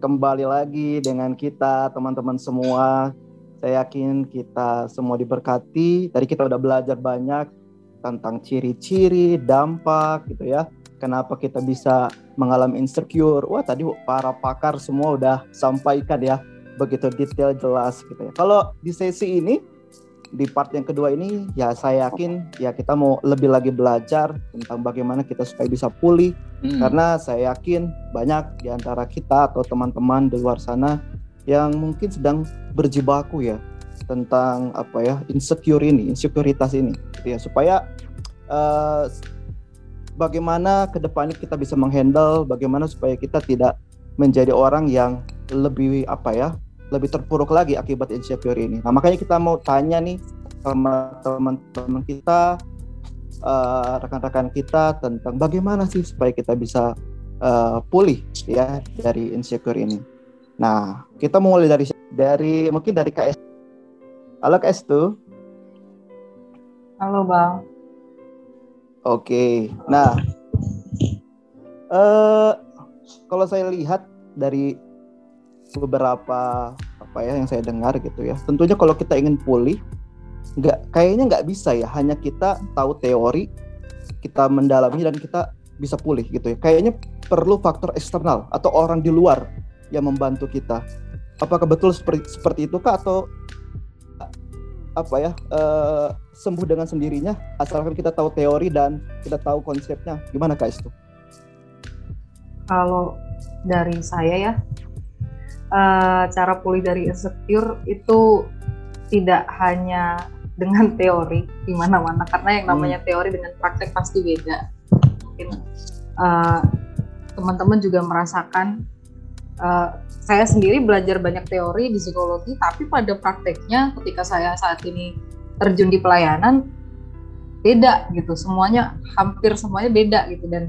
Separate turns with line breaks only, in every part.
kembali lagi dengan kita teman-teman semua. Saya yakin kita semua diberkati. Tadi kita udah belajar banyak tentang ciri-ciri, dampak gitu ya. Kenapa kita bisa mengalami insecure. Wah, tadi para pakar semua udah sampaikan ya begitu detail jelas gitu ya. Kalau di sesi ini di part yang kedua ini ya saya yakin ya kita mau lebih lagi belajar tentang bagaimana kita supaya bisa pulih hmm. karena saya yakin banyak di antara kita atau teman-teman di luar sana yang mungkin sedang berjibaku ya tentang apa ya insecure ini, insekuritas ini gitu ya supaya uh, bagaimana ke depannya kita bisa menghandle bagaimana supaya kita tidak menjadi orang yang lebih apa ya lebih terpuruk lagi akibat insecure ini. Nah makanya kita mau tanya nih sama teman-teman kita, uh, rekan-rekan kita tentang bagaimana sih supaya kita bisa uh, pulih ya dari insecure ini. Nah kita mau mulai dari dari mungkin dari KS. Halo KS tuh.
Halo bang.
Oke, nah uh, kalau saya lihat dari beberapa apa ya yang saya dengar gitu ya. Tentunya kalau kita ingin pulih, nggak kayaknya nggak bisa ya. Hanya kita tahu teori, kita mendalami dan kita bisa pulih gitu ya. Kayaknya perlu faktor eksternal atau orang di luar yang membantu kita. Apakah betul seperti seperti itu kak atau apa ya uh, sembuh dengan sendirinya asalkan kita tahu teori dan kita tahu konsepnya gimana kak itu?
Kalau dari saya ya uh, cara pulih dari insecure itu tidak hanya dengan teori di mana-mana karena yang namanya hmm. teori dengan praktek pasti beda. Mungkin uh, teman-teman juga merasakan uh, saya sendiri belajar banyak teori di psikologi, tapi pada prakteknya ketika saya saat ini terjun di pelayanan beda gitu, semuanya hampir semuanya beda gitu dan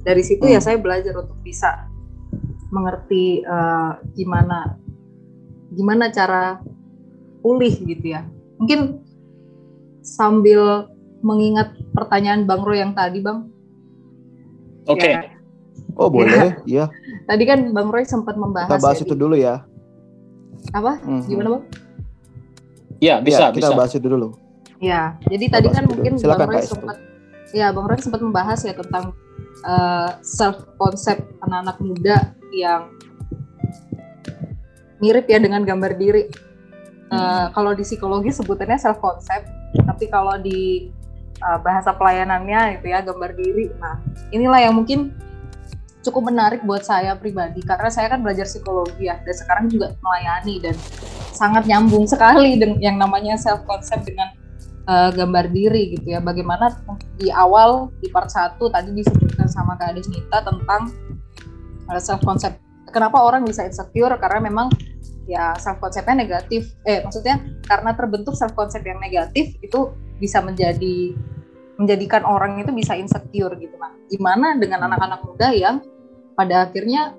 dari situ ya hmm. ya saya belajar untuk bisa mengerti uh, gimana gimana cara pulih gitu ya. Mungkin sambil mengingat pertanyaan Bang Roy yang tadi, Bang.
Oke. Okay. Ya.
Oh, boleh. Iya.
tadi kan Bang Roy sempat membahas
Kita bahas ya, itu dulu ya.
Apa? Mm-hmm. Gimana, Bang?
Iya, bisa,
ya, kita
bisa.
bahas itu dulu.
Ya, jadi kita tadi kan mungkin Silakan, Bang Roy sempat Ya, Bang Roy sempat membahas ya tentang uh, self konsep anak-anak muda yang mirip ya dengan gambar diri. Uh, kalau di psikologi sebutannya self concept, tapi kalau di uh, bahasa pelayanannya itu ya gambar diri. Nah, inilah yang mungkin cukup menarik buat saya pribadi karena saya kan belajar psikologi ya dan sekarang juga melayani dan sangat nyambung sekali dengan yang namanya self concept dengan uh, gambar diri gitu ya. Bagaimana di awal di part 1 tadi disebutkan sama Kak Desnita tentang uh, self concept kenapa orang bisa insecure karena memang ya self konsepnya negatif eh maksudnya karena terbentuk self konsep yang negatif itu bisa menjadi menjadikan orang itu bisa insecure gitu nah gimana dengan anak-anak muda yang pada akhirnya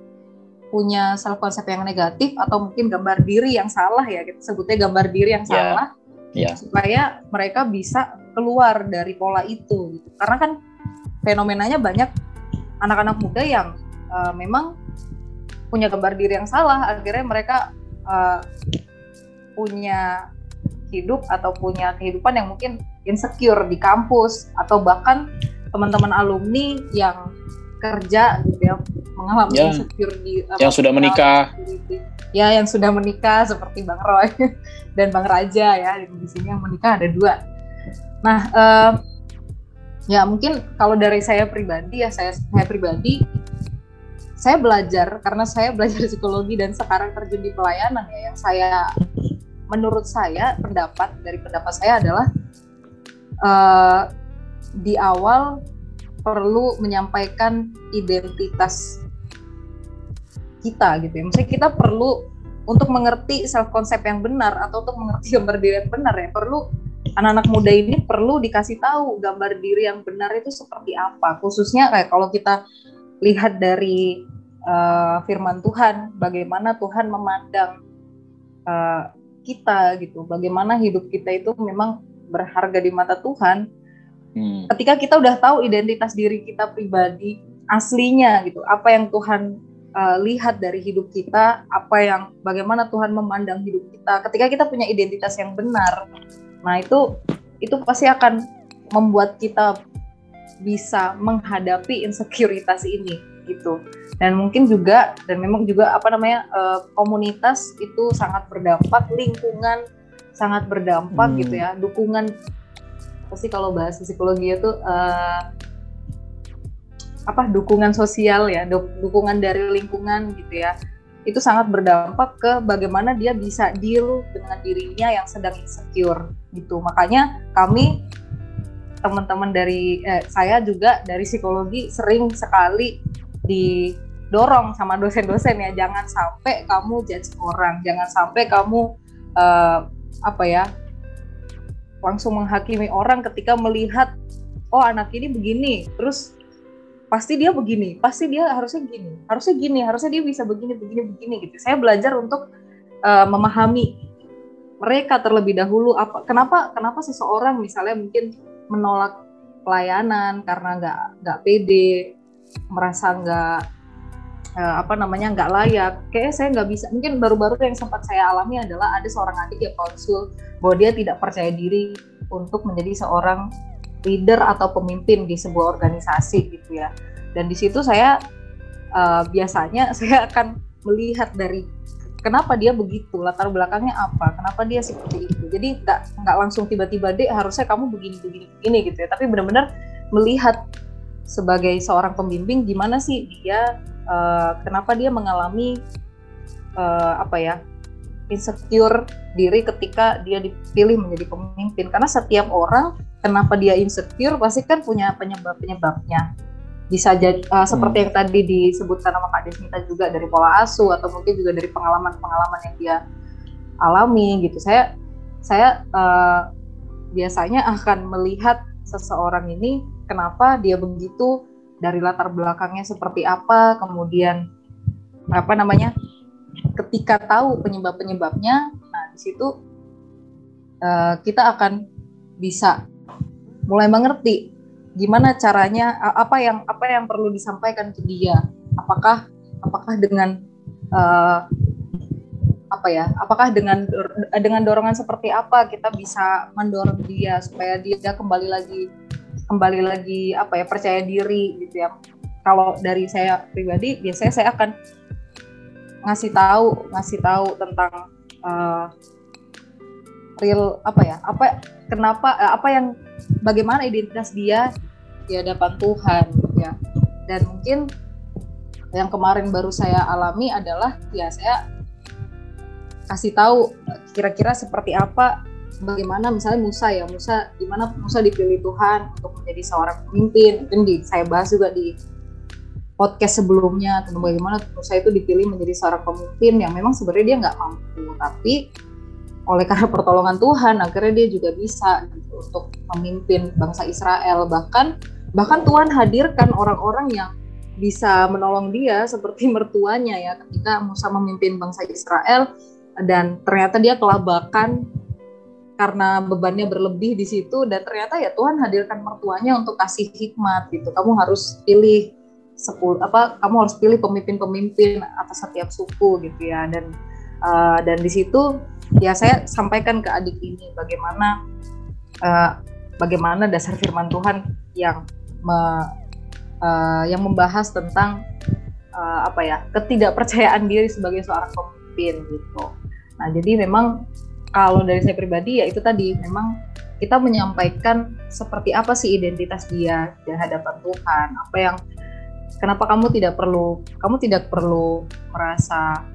punya self konsep yang negatif atau mungkin gambar diri yang salah ya kita sebutnya gambar diri yang yeah. salah yeah. supaya mereka bisa keluar dari pola itu gitu. karena kan fenomenanya banyak anak-anak muda yang uh, memang punya gambar diri yang salah akhirnya mereka uh, punya hidup atau punya kehidupan yang mungkin insecure di kampus atau bahkan teman-teman alumni yang kerja gitu ya mengalami ya, insecure di
yang sudah menikah
ya yang sudah menikah seperti Bang Roy dan Bang Raja ya di sini yang menikah ada dua nah ya mungkin kalau dari saya pribadi ya saya saya pribadi saya belajar karena saya belajar psikologi dan sekarang terjun di pelayanan ya yang saya menurut saya pendapat dari pendapat saya adalah uh, di awal perlu menyampaikan identitas kita gitu ya. Maksudnya kita perlu untuk mengerti self konsep yang benar atau untuk mengerti gambar diri yang benar ya perlu anak-anak muda ini perlu dikasih tahu gambar diri yang benar itu seperti apa. Khususnya kayak kalau kita lihat dari uh, firman Tuhan, bagaimana Tuhan memandang uh, kita gitu, bagaimana hidup kita itu memang berharga di mata Tuhan. Hmm. Ketika kita udah tahu identitas diri kita pribadi aslinya gitu, apa yang Tuhan uh, lihat dari hidup kita apa yang bagaimana Tuhan memandang hidup kita. Ketika kita punya identitas yang benar nah itu itu pasti akan membuat kita bisa menghadapi insekuritas ini gitu. Dan mungkin juga dan memang juga apa namanya uh, komunitas itu sangat berdampak lingkungan sangat berdampak hmm. gitu ya. Dukungan pasti kalau bahas psikologi itu uh, apa dukungan sosial ya dukungan dari lingkungan gitu ya. Itu sangat berdampak ke bagaimana dia bisa deal dengan dirinya yang sedang insecure gitu. Makanya kami teman-teman dari eh, saya juga dari psikologi sering sekali didorong sama dosen-dosen ya jangan sampai kamu judge orang jangan sampai kamu uh, apa ya langsung menghakimi orang ketika melihat oh anak ini begini. Terus pasti dia begini pasti dia harusnya gini harusnya gini harusnya dia bisa begini begini begini gitu. Saya belajar untuk uh, memahami mereka terlebih dahulu. Apa kenapa kenapa seseorang misalnya mungkin menolak pelayanan karena nggak nggak pede merasa nggak uh, apa namanya nggak layak. Kayak saya nggak bisa mungkin baru-baru yang sempat saya alami adalah ada seorang adik yang konsul bahwa dia tidak percaya diri untuk menjadi seorang leader atau pemimpin di sebuah organisasi gitu ya. Dan di situ saya uh, biasanya saya akan melihat dari kenapa dia begitu latar belakangnya apa kenapa dia seperti itu. Jadi nggak nggak langsung tiba-tiba deh harusnya kamu begini begini begini gitu ya. Tapi benar-benar melihat sebagai seorang pembimbing gimana sih dia uh, kenapa dia mengalami uh, apa ya insecure diri ketika dia dipilih menjadi pemimpin. Karena setiap orang kenapa dia insecure pasti kan punya penyebab penyebabnya bisa jadi uh, seperti hmm. yang tadi disebutkan sama Kak Desmita juga dari pola asuh atau mungkin juga dari pengalaman-pengalaman yang dia alami gitu. Saya saya uh, biasanya akan melihat seseorang ini kenapa dia begitu dari latar belakangnya seperti apa, kemudian apa namanya? ketika tahu penyebab-penyebabnya, nah di situ uh, kita akan bisa mulai mengerti gimana caranya apa yang apa yang perlu disampaikan ke dia. Apakah apakah dengan uh, apa ya apakah dengan dengan dorongan seperti apa kita bisa mendorong dia supaya dia kembali lagi kembali lagi apa ya percaya diri gitu ya. Kalau dari saya pribadi biasanya saya akan ngasih tahu ngasih tahu tentang uh, real apa ya? Apa kenapa apa yang bagaimana identitas dia di hadapan Tuhan ya. Dan mungkin yang kemarin baru saya alami adalah ya saya kasih tahu kira-kira seperti apa bagaimana misalnya Musa ya Musa gimana Musa dipilih Tuhan untuk menjadi seorang pemimpin. Mungkin di saya bahas juga di podcast sebelumnya tentang bagaimana Musa itu dipilih menjadi seorang pemimpin yang memang sebenarnya dia nggak mampu. Tapi oleh karena pertolongan Tuhan akhirnya dia juga bisa gitu, untuk memimpin bangsa Israel. Bahkan bahkan Tuhan hadirkan orang-orang yang bisa menolong dia seperti mertuanya ya ketika Musa memimpin bangsa Israel. Dan ternyata dia kelabakan karena bebannya berlebih di situ. Dan ternyata ya Tuhan hadirkan mertuanya untuk kasih hikmat gitu. Kamu harus pilih sepuluh apa kamu harus pilih pemimpin-pemimpin atas setiap suku gitu ya. Dan uh, dan di situ ya saya sampaikan ke adik ini bagaimana uh, bagaimana dasar firman Tuhan yang me, uh, yang membahas tentang uh, apa ya ketidakpercayaan diri sebagai seorang pemimpin gitu. Nah jadi memang kalau dari saya pribadi ya itu tadi memang kita menyampaikan seperti apa sih identitas dia di hadapan Tuhan, apa yang kenapa kamu tidak perlu kamu tidak perlu merasa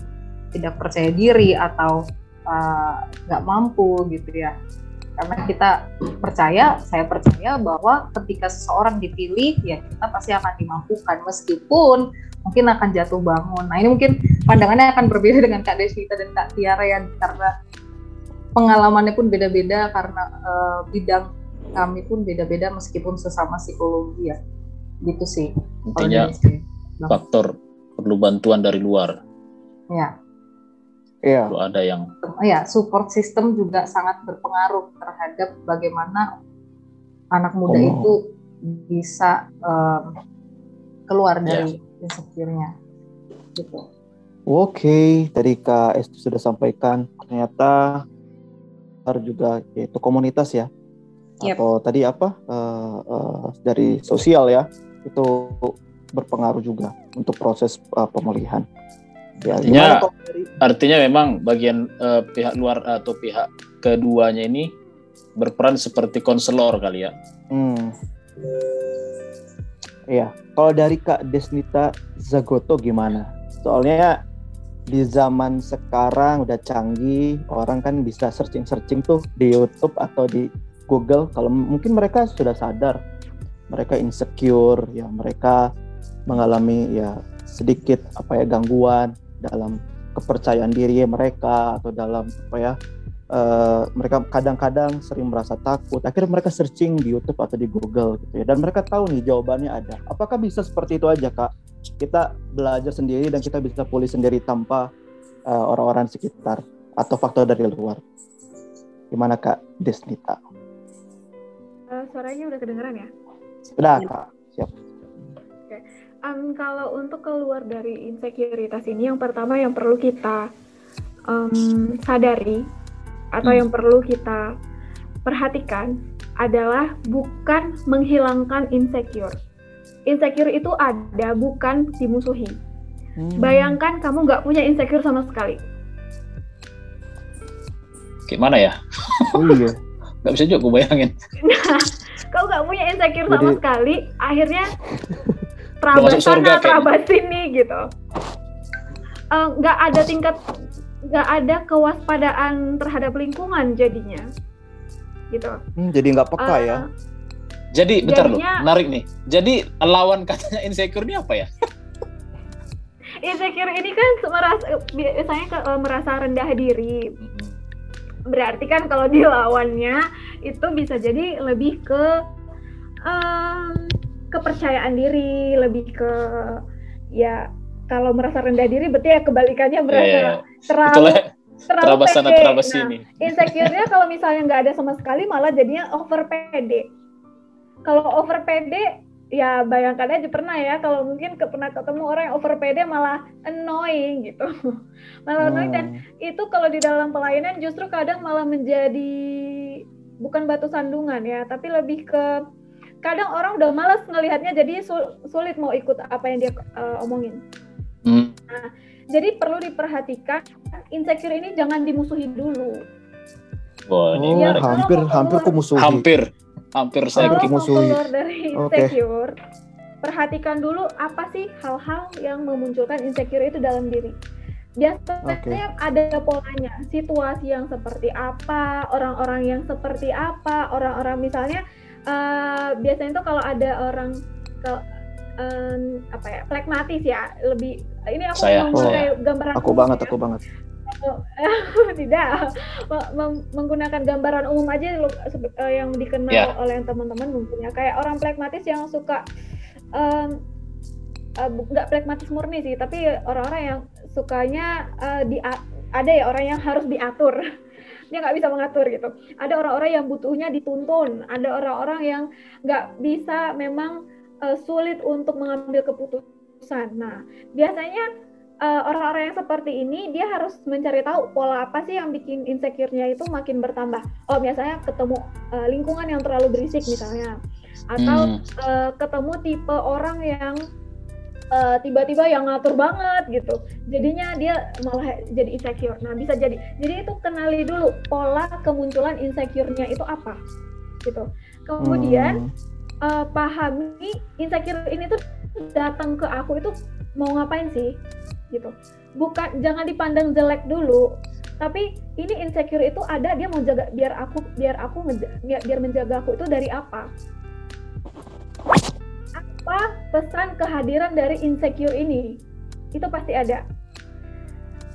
tidak percaya diri atau nggak uh, mampu gitu ya. Karena kita percaya saya percaya bahwa ketika seseorang dipilih ya kita pasti akan dimampukan. Meskipun mungkin akan jatuh bangun. Nah ini mungkin pandangannya akan berbeda dengan Kak Desvita dan Kak Tiara ya karena pengalamannya pun beda-beda karena uh, bidang kami pun beda-beda meskipun sesama psikologi ya. Gitu sih
intinya faktor perlu bantuan dari luar.
Ya
Iya.
Ada yang
ya support system juga sangat berpengaruh terhadap bagaimana anak muda oh. itu bisa um, keluar dari yeah. insecure-nya. gitu.
Oke, tadi Kak Estu sudah sampaikan ternyata harus juga yaitu komunitas ya.
Yep.
Atau tadi apa uh, uh, dari sosial ya itu berpengaruh juga untuk proses uh, pemulihan.
Ya, artinya, dari... artinya memang bagian uh, pihak luar atau pihak keduanya ini berperan seperti konselor kali ya.
Hmm. Iya, kalau dari Kak Desnita Zagoto gimana? Soalnya di zaman sekarang udah canggih, orang kan bisa searching-searching tuh di YouTube atau di Google. Kalau mungkin mereka sudah sadar, mereka insecure, ya mereka mengalami ya sedikit apa ya gangguan dalam kepercayaan diri mereka atau dalam apa ya uh, mereka kadang-kadang sering merasa takut. Akhirnya mereka searching di YouTube atau di Google gitu ya. Dan mereka tahu nih jawabannya ada. Apakah bisa seperti itu aja kak? Kita belajar sendiri dan kita bisa pulih sendiri tanpa uh, orang-orang sekitar atau faktor dari luar. Gimana kak Desnita?
Uh, suaranya udah kedengeran ya?
Sudah kak. Siap
um, kalau untuk keluar dari insekuritas ini yang pertama yang perlu kita um, sadari atau hmm. yang perlu kita perhatikan adalah bukan menghilangkan insecure. Insecure itu ada, bukan dimusuhi. Hmm. Bayangkan kamu nggak punya insecure sama sekali.
Gimana ya?
Oh iya.
Gak bisa juga gue bayangin.
Nah, kau nggak punya insecure Jadi... sama sekali, akhirnya terabas sana, terabas sini gitu. Eh, nggak uh, ada tingkat, nggak ada kewaspadaan terhadap lingkungan jadinya, gitu.
Hmm, jadi nggak peka uh, ya?
Jadi bentar loh, menarik nih. Jadi lawan katanya insecure ini apa ya?
insecure ini kan merasa biasanya uh, merasa rendah diri. Berarti kan kalau dilawannya itu bisa jadi lebih ke um, kepercayaan diri, lebih ke ya kalau merasa rendah diri berarti ya kebalikannya merasa yeah, yeah. terlalu Itulah, terlalu
terabas sana terabas nah, sini.
Insecure-nya kalau misalnya nggak ada sama sekali malah jadinya over pede. Kalau over pede ya bayangkan aja pernah ya kalau mungkin ke, pernah ketemu orang yang over pede malah annoying gitu. malah hmm. annoying dan itu kalau di dalam pelayanan justru kadang malah menjadi bukan batu sandungan ya, tapi lebih ke kadang orang udah malas ngelihatnya jadi sulit mau ikut apa yang dia uh, omongin. Hmm. Nah, jadi perlu diperhatikan insecure ini jangan dimusuhi dulu.
Wah, ini
oh, hampir hampir aku musuhi.
Hampir hampir saya
kalau musuhi. keluar dari insecure, okay. perhatikan dulu apa sih hal-hal yang memunculkan insecure itu dalam diri. Biasanya okay. ada polanya, situasi yang seperti apa, orang-orang yang seperti apa, orang-orang misalnya uh, biasanya tuh kalau ada orang ke um, apa ya plekmatis ya lebih ini aku
saya,
mau saya. gambaran
aku banget ya. aku banget
tidak menggunakan gambaran umum aja uh, yang dikenal yeah. oleh teman-teman mungkin ya kayak orang plekmatis yang suka um, uh, nggak plekmatis murni sih tapi orang-orang yang sukanya uh, di ada ya orang yang harus diatur dia nggak bisa mengatur gitu ada orang-orang yang butuhnya dituntun ada orang-orang yang nggak bisa memang uh, sulit untuk mengambil keputusan nah biasanya uh, orang-orang yang seperti ini dia harus mencari tahu pola apa sih yang bikin insecure-nya itu makin bertambah. Oh, biasanya ketemu uh, lingkungan yang terlalu berisik misalnya atau hmm. uh, ketemu tipe orang yang eh, tiba-tiba yang ngatur banget gitu. Jadinya dia malah jadi insecure. Nah bisa jadi. Jadi itu kenali dulu pola kemunculan insecure-nya itu apa gitu. Kemudian hmm. uh, pahami insecure ini tuh datang ke aku itu mau ngapain sih gitu. Bukan jangan dipandang jelek dulu tapi ini insecure itu ada dia mau jaga biar aku biar aku biar, biar menjaga aku itu dari apa apa pesan kehadiran dari insecure ini? Itu pasti ada.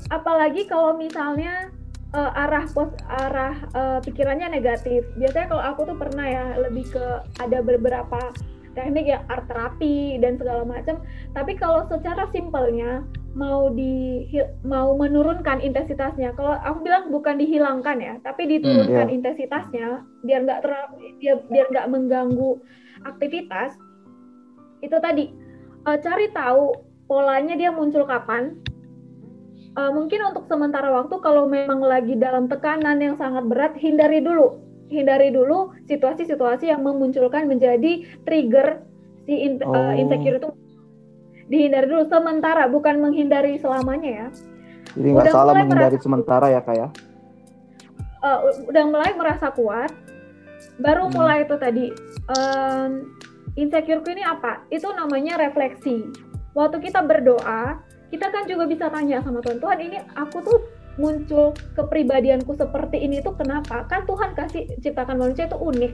Apalagi kalau misalnya uh, arah pos arah uh, pikirannya negatif. Biasanya kalau aku tuh pernah ya lebih ke ada beberapa teknik ya art terapi dan segala macam. Tapi kalau secara simpelnya mau di mau menurunkan intensitasnya. Kalau aku bilang bukan dihilangkan ya, tapi diturunkan hmm, yeah. intensitasnya biar nggak biar biar nggak mengganggu aktivitas itu tadi uh, cari tahu polanya dia muncul kapan? Uh, mungkin untuk sementara waktu kalau memang lagi dalam tekanan yang sangat berat, hindari dulu, hindari dulu situasi-situasi yang memunculkan menjadi trigger si in, oh. uh, insecure itu dihindari dulu sementara, bukan menghindari selamanya ya.
Jadi nggak salah menghindari merasa, sementara ya kak ya?
Uh, udah mulai merasa kuat, baru hmm. mulai itu tadi um, insecure ini apa? Itu namanya refleksi. Waktu kita berdoa, kita kan juga bisa tanya sama Tuhan, Tuhan ini aku tuh muncul kepribadianku seperti ini tuh kenapa? Kan Tuhan kasih ciptakan manusia itu unik,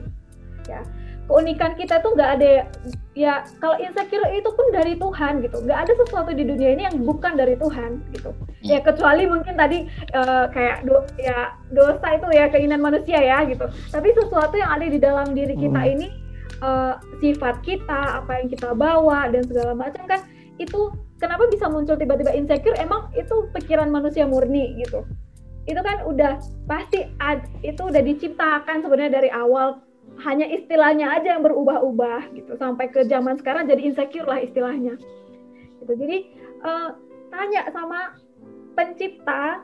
ya. Keunikan kita tuh nggak ada ya kalau insecure itu pun dari Tuhan gitu. Nggak ada sesuatu di dunia ini yang bukan dari Tuhan gitu. Ya hmm. kecuali mungkin tadi uh, kayak do, ya dosa itu ya keinginan manusia ya gitu. Tapi sesuatu yang ada di dalam diri kita hmm. ini uh, sifat kita, apa yang kita bawa dan segala macam kan itu kenapa bisa muncul tiba-tiba insecure? Emang itu pikiran manusia murni gitu. Itu kan udah pasti ad, itu udah diciptakan sebenarnya dari awal. Hanya istilahnya aja yang berubah-ubah gitu sampai ke zaman sekarang jadi insecure lah istilahnya. Gitu. Jadi uh, tanya sama pencipta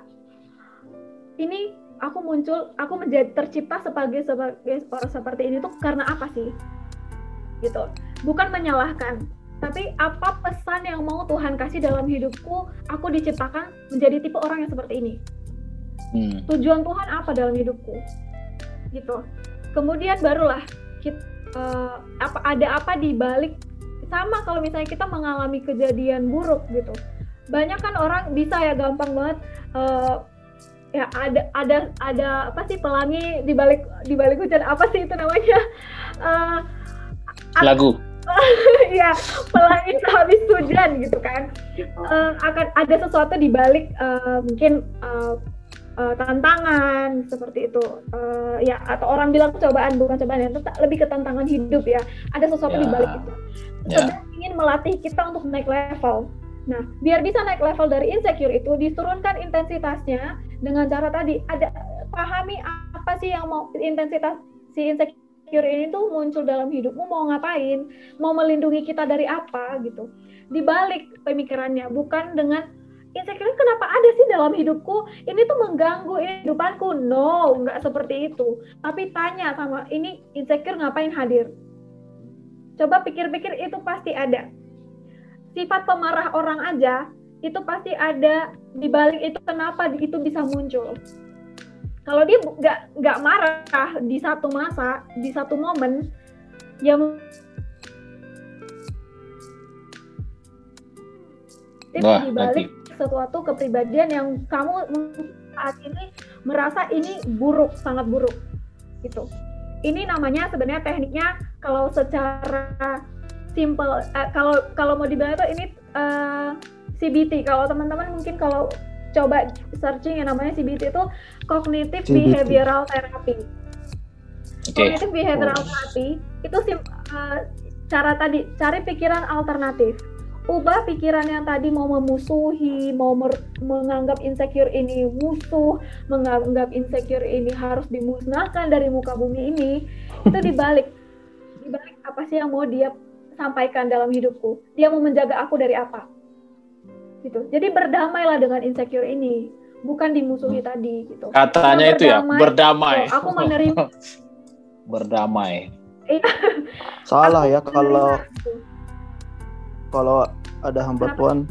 ini aku muncul aku menjadi tercipta sebagai sebagai orang seperti ini tuh karena apa sih gitu. Bukan menyalahkan tapi apa pesan yang mau Tuhan kasih dalam hidupku aku diciptakan menjadi tipe orang yang seperti ini. Hmm. tujuan Tuhan apa dalam hidupku? Gitu. Kemudian barulah kita uh, apa ada apa di balik sama kalau misalnya kita mengalami kejadian buruk gitu. Banyak kan orang bisa ya gampang banget uh, ya ada ada ada apa sih pelangi di balik di balik hujan apa sih itu namanya? Uh,
lagu.
Ya pelangi habis hujan gitu kan. Uh, akan ada sesuatu di balik uh, mungkin uh, uh, tantangan seperti itu. Uh, ya atau orang bilang cobaan bukan cobaan ya tetap lebih ke tantangan hidup ya. Ada sesuatu yeah. di balik itu. Yeah. sedang ingin melatih kita untuk naik level. Nah biar bisa naik level dari insecure itu diturunkan intensitasnya dengan cara tadi. Ada pahami apa sih yang mau intensitas si insecure insecure ini tuh muncul dalam hidupmu mau ngapain, mau melindungi kita dari apa gitu. Dibalik pemikirannya, bukan dengan insecure kenapa ada sih dalam hidupku? Ini tuh mengganggu hidupanku. No, nggak seperti itu. Tapi tanya sama ini insecure ngapain hadir? Coba pikir-pikir itu pasti ada. Sifat pemarah orang aja itu pasti ada di balik itu kenapa itu bisa muncul kalau dia nggak nggak marah di satu masa di satu momen yang Wah, dibalik nanti. sesuatu kepribadian yang kamu saat ini merasa ini buruk sangat buruk gitu ini namanya sebenarnya tekniknya kalau secara simple uh, kalau kalau mau dibilang itu ini uh, eh, CBT kalau teman-teman mungkin kalau coba searching yang namanya CBT itu cognitive CBT. behavioral therapy. Okay. Cognitive behavioral oh. therapy itu uh, cara tadi cari pikiran alternatif. Ubah pikiran yang tadi mau memusuhi, mau menganggap insecure ini musuh, menganggap insecure ini harus dimusnahkan dari muka bumi ini, itu dibalik. Dibalik apa sih yang mau dia sampaikan dalam hidupku? Dia mau menjaga aku dari apa? Gitu. Jadi berdamailah dengan insecure ini, bukan dimusuhi hmm. tadi gitu.
Katanya itu ya, berdamai.
Oh, aku menerima
berdamai.
Iya.
Salah ya kalau kalau ada hamba Tuhan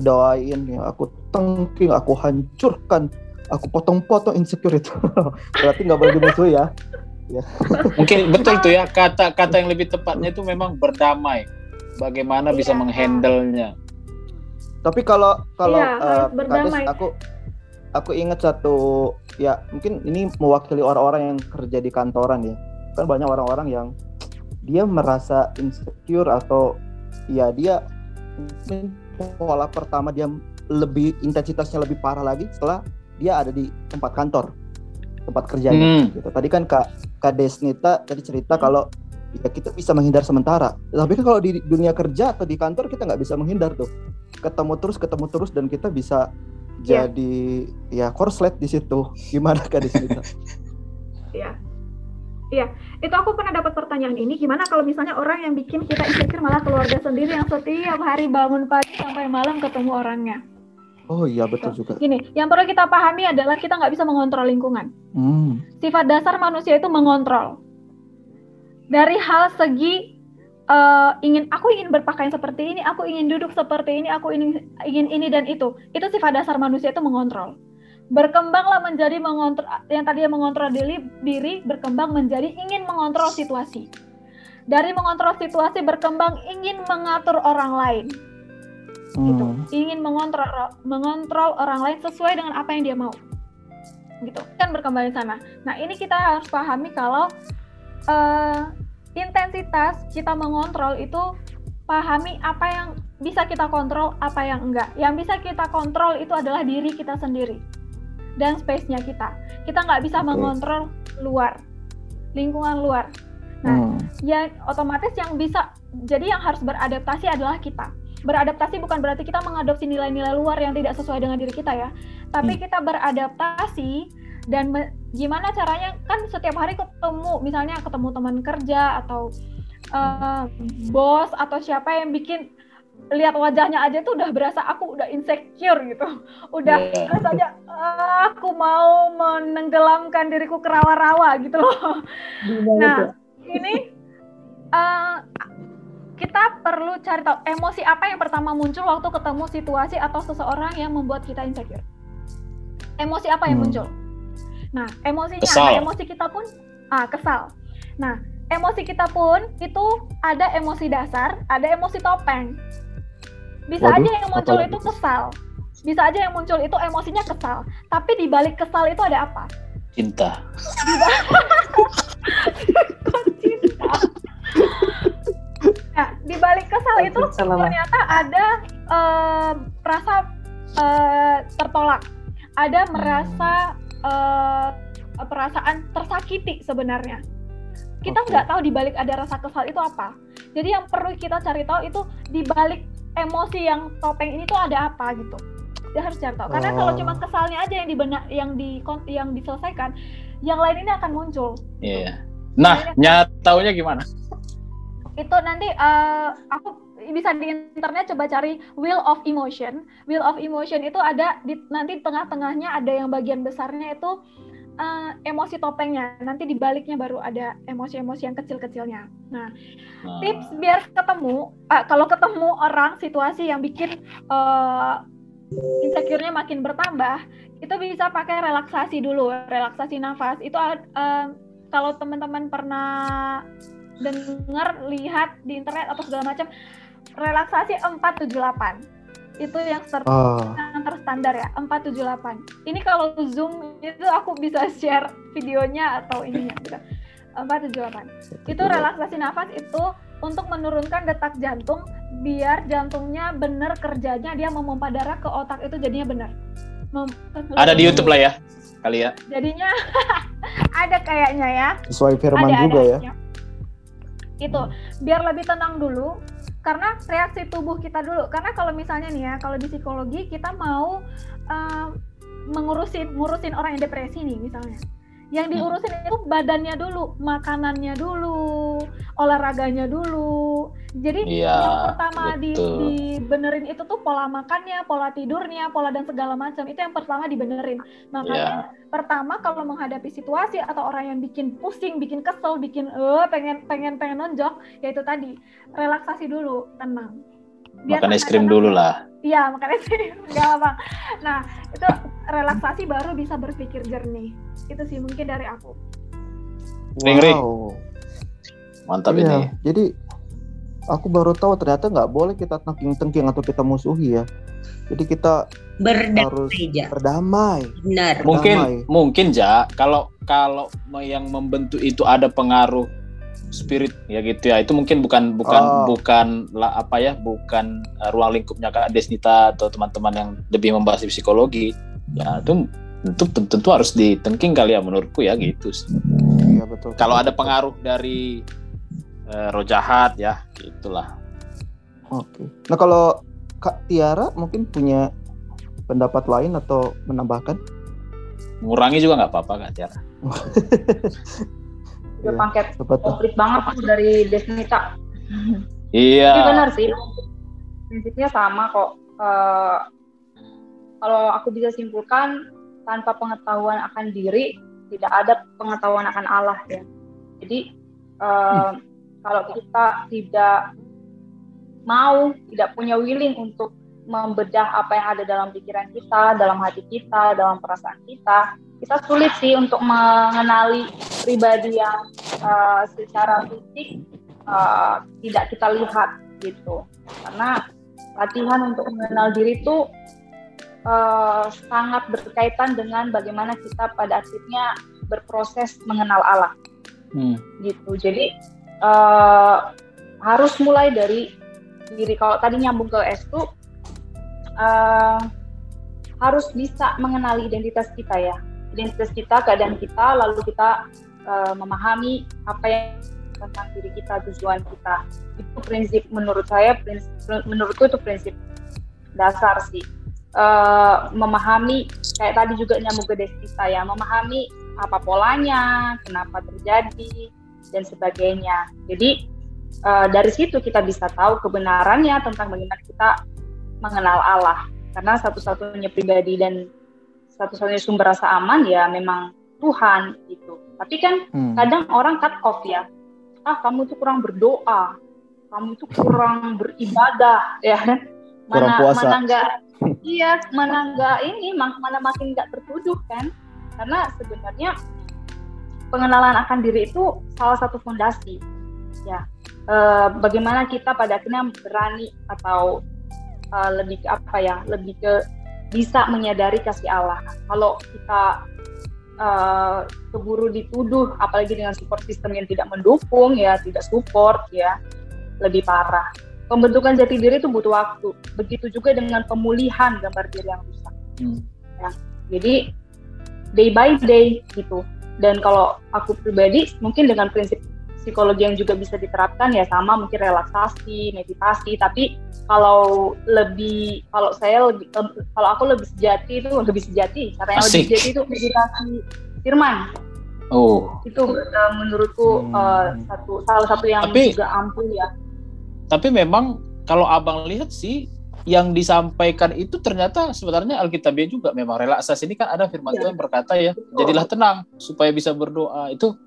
doain ya aku tengking, aku hancurkan, aku potong-potong insecure itu. Berarti nggak boleh dimusuhi ya.
ya. Mungkin betul tuh ya kata-kata yang lebih tepatnya itu memang berdamai. Bagaimana iya. bisa menghandle-nya.
Tapi kalau kalau iya, uh, Kades, aku aku ingat satu ya mungkin ini mewakili orang-orang yang kerja di kantoran ya. Kan banyak orang-orang yang dia merasa insecure atau ya dia mungkin pola pertama dia lebih intensitasnya lebih parah lagi setelah dia ada di tempat kantor tempat kerjanya hmm. gitu. Tadi kan Kak Kak Desnita tadi cerita hmm. kalau ya kita bisa menghindar sementara. Tapi kan kalau di dunia kerja atau di kantor kita nggak bisa menghindar tuh ketemu terus ketemu terus dan kita bisa yeah. jadi ya korslet di situ gimana kan di situ
ya Iya, itu aku pernah dapat pertanyaan ini. Gimana kalau misalnya orang yang bikin kita insecure malah keluarga sendiri yang setiap hari bangun pagi sampai malam ketemu orangnya.
Oh iya betul juga.
Gini, yang perlu kita pahami adalah kita nggak bisa mengontrol lingkungan. Hmm. Sifat dasar manusia itu mengontrol. Dari hal segi uh, ingin aku ingin berpakaian seperti ini, aku ingin duduk seperti ini, aku ingin ingin ini dan itu. Itu sifat dasar manusia itu mengontrol berkembanglah menjadi mengontrol yang tadinya mengontrol diri, diri berkembang menjadi ingin mengontrol situasi. Dari mengontrol situasi berkembang ingin mengatur orang lain. Gitu. Hmm. Gitu. Ingin mengontrol mengontrol orang lain sesuai dengan apa yang dia mau. Gitu. Kan berkembang di sana. Nah, ini kita harus pahami kalau uh, intensitas kita mengontrol itu pahami apa yang bisa kita kontrol, apa yang enggak. Yang bisa kita kontrol itu adalah diri kita sendiri dan space-nya kita. Kita nggak bisa mengontrol luar, lingkungan luar. Nah, hmm. ya otomatis yang bisa, jadi yang harus beradaptasi adalah kita. Beradaptasi bukan berarti kita mengadopsi nilai-nilai luar yang tidak sesuai dengan diri kita ya, tapi hmm. kita beradaptasi dan gimana caranya? Kan setiap hari ketemu, misalnya ketemu teman kerja atau uh, bos atau siapa yang bikin lihat wajahnya aja tuh udah berasa aku udah insecure gitu. Udah yeah. rasanya ah, aku mau menenggelamkan diriku ke rawa-rawa gitu loh. Nah ini uh, kita perlu cari tahu emosi apa yang pertama muncul waktu ketemu situasi atau seseorang yang membuat kita insecure? Emosi apa yang hmm. muncul nah emosinya. Nah, emosi kita pun ah kesal. Nah emosi kita pun itu ada emosi dasar ada emosi topeng. Bisa Waduh, aja yang muncul itu kesal. Bisa aja yang muncul itu emosinya kesal. Tapi di balik kesal itu ada apa?
Cinta.
Cinta nah di balik kesal itu ternyata ada uh, rasa uh, tertolak. Ada merasa uh, perasaan tersakiti sebenarnya kita nggak okay. tahu di balik ada rasa kesal itu apa jadi yang perlu kita cari tahu itu di balik emosi yang topeng ini tuh ada apa gitu dia harus cari tahu karena oh. kalau cuma kesalnya aja yang dibenak yang di yang diselesaikan yang lain ini akan muncul
iya yeah. nah nyataunya gimana
itu nanti uh, aku bisa di internet coba cari wheel of emotion wheel of emotion itu ada di nanti tengah-tengahnya ada yang bagian besarnya itu uh, emosi topengnya. Nanti di baliknya baru ada emosi-emosi yang kecil-kecilnya. Nah, nah, tips biar ketemu, uh, kalau ketemu orang situasi yang bikin uh, insecure-nya makin bertambah, itu bisa pakai relaksasi dulu, relaksasi nafas. Itu uh, kalau teman-teman pernah dengar, lihat di internet atau segala macam, relaksasi 478 itu yang, ter oh. yang terstandar ya 478 ini kalau zoom itu aku bisa share videonya atau ininya gitu. 478 itu relaksasi nafas itu untuk menurunkan detak jantung biar jantungnya benar kerjanya dia memompa darah ke otak itu jadinya benar.
Ada di YouTube lah ya kali ya.
Jadinya ada kayaknya ya.
Sesuai firman ada, juga ada, ya
itu biar lebih tenang dulu karena reaksi tubuh kita dulu. Karena kalau misalnya nih ya kalau di psikologi kita mau uh, mengurusin ngurusin orang yang depresi nih misalnya yang hmm. diurusin itu badannya dulu, makanannya dulu, olahraganya dulu. Jadi ya, yang pertama di, dibenerin itu tuh pola makannya, pola tidurnya, pola dan segala macam. Itu yang pertama dibenerin. Makanya ya. pertama kalau menghadapi situasi atau orang yang bikin pusing, bikin kesel, bikin eh pengen pengen pengen nonjok, yaitu tadi relaksasi dulu, tenang.
Biar makan es krim dulu lah.
Iya, makan es krim. Gak apa. Nah, itu relaksasi baru bisa berpikir jernih itu sih mungkin dari aku
wow. mantap iya, ini
jadi aku baru tahu ternyata nggak boleh kita tengking-tengking atau kita musuhi ya jadi kita
berdamai
harus ja. berdamai
benar mungkin mungkin ja kalau kalau yang membentuk itu ada pengaruh spirit ya gitu ya itu mungkin bukan bukan oh. bukan lah apa ya bukan uh, ruang lingkupnya kak Desnita atau teman-teman yang lebih membahas psikologi ya itu tentu tentu harus ditengking kali ya menurutku ya gitu sih. Iya betul. Kalau ada pengaruh dari uh, roh jahat ya gitulah.
Oke. Nah kalau Kak Tiara mungkin punya pendapat lain atau menambahkan?
Mengurangi juga nggak apa-apa Kak Tiara.
udah yeah. paket komplit banget tuh dari Desnita
iya
Ini benar sih prinsipnya sama kok uh, kalau aku bisa simpulkan tanpa pengetahuan akan diri tidak ada pengetahuan akan Allah ya jadi uh, hmm. kalau kita tidak mau tidak punya willing untuk membedah apa yang ada dalam pikiran kita, dalam hati kita, dalam perasaan kita, kita sulit sih untuk mengenali pribadi yang uh, secara fisik uh, tidak kita lihat gitu. Karena latihan untuk mengenal diri itu uh, sangat berkaitan dengan bagaimana kita pada akhirnya berproses mengenal Allah. Hmm. Gitu. Jadi uh, harus mulai dari diri. Kalau tadi nyambung ke S2 uh, harus bisa mengenali identitas kita ya identitas kita, keadaan kita, lalu kita uh, memahami apa yang tentang diri kita, tujuan kita. Itu prinsip menurut saya, prinsip, menurutku itu prinsip dasar sih. Uh, memahami kayak tadi juga nyambung ke destinasi ya, memahami apa polanya, kenapa terjadi dan sebagainya. Jadi uh, dari situ kita bisa tahu kebenarannya tentang bagaimana kita mengenal Allah. Karena satu-satunya pribadi dan satu-satunya sumber rasa aman ya memang Tuhan gitu. Tapi kan hmm. kadang orang cut off ya. Ah kamu tuh kurang berdoa, kamu tuh kurang beribadah ya.
Mana puasa.
mana enggak iya mana enggak ini mana makin enggak tertuduh kan? Karena sebenarnya pengenalan akan diri itu salah satu fondasi ya. E, bagaimana kita pada akhirnya berani atau e, lebih ke apa ya? Lebih ke bisa menyadari kasih Allah. Kalau kita uh, keburu dituduh, apalagi dengan support system yang tidak mendukung, ya tidak support, ya lebih parah. Pembentukan jati diri itu butuh waktu. Begitu juga dengan pemulihan gambar diri yang rusak. Hmm. Ya. Jadi day by day gitu. Dan kalau aku pribadi, mungkin dengan prinsip psikologi yang juga bisa diterapkan ya sama mungkin relaksasi, meditasi, tapi kalau lebih kalau saya lebih kalau aku lebih sejati itu lebih sejati cara yang lebih sejati itu meditasi. Firman.
Oh.
Itu uh, menurutku hmm. uh, satu salah satu yang tapi, juga ampuh ya.
Tapi memang kalau abang lihat sih yang disampaikan itu ternyata sebenarnya Alkitabiah juga memang relaksasi. Ini kan ada firman ya. Tuhan berkata ya jadilah tenang supaya bisa berdoa. Itu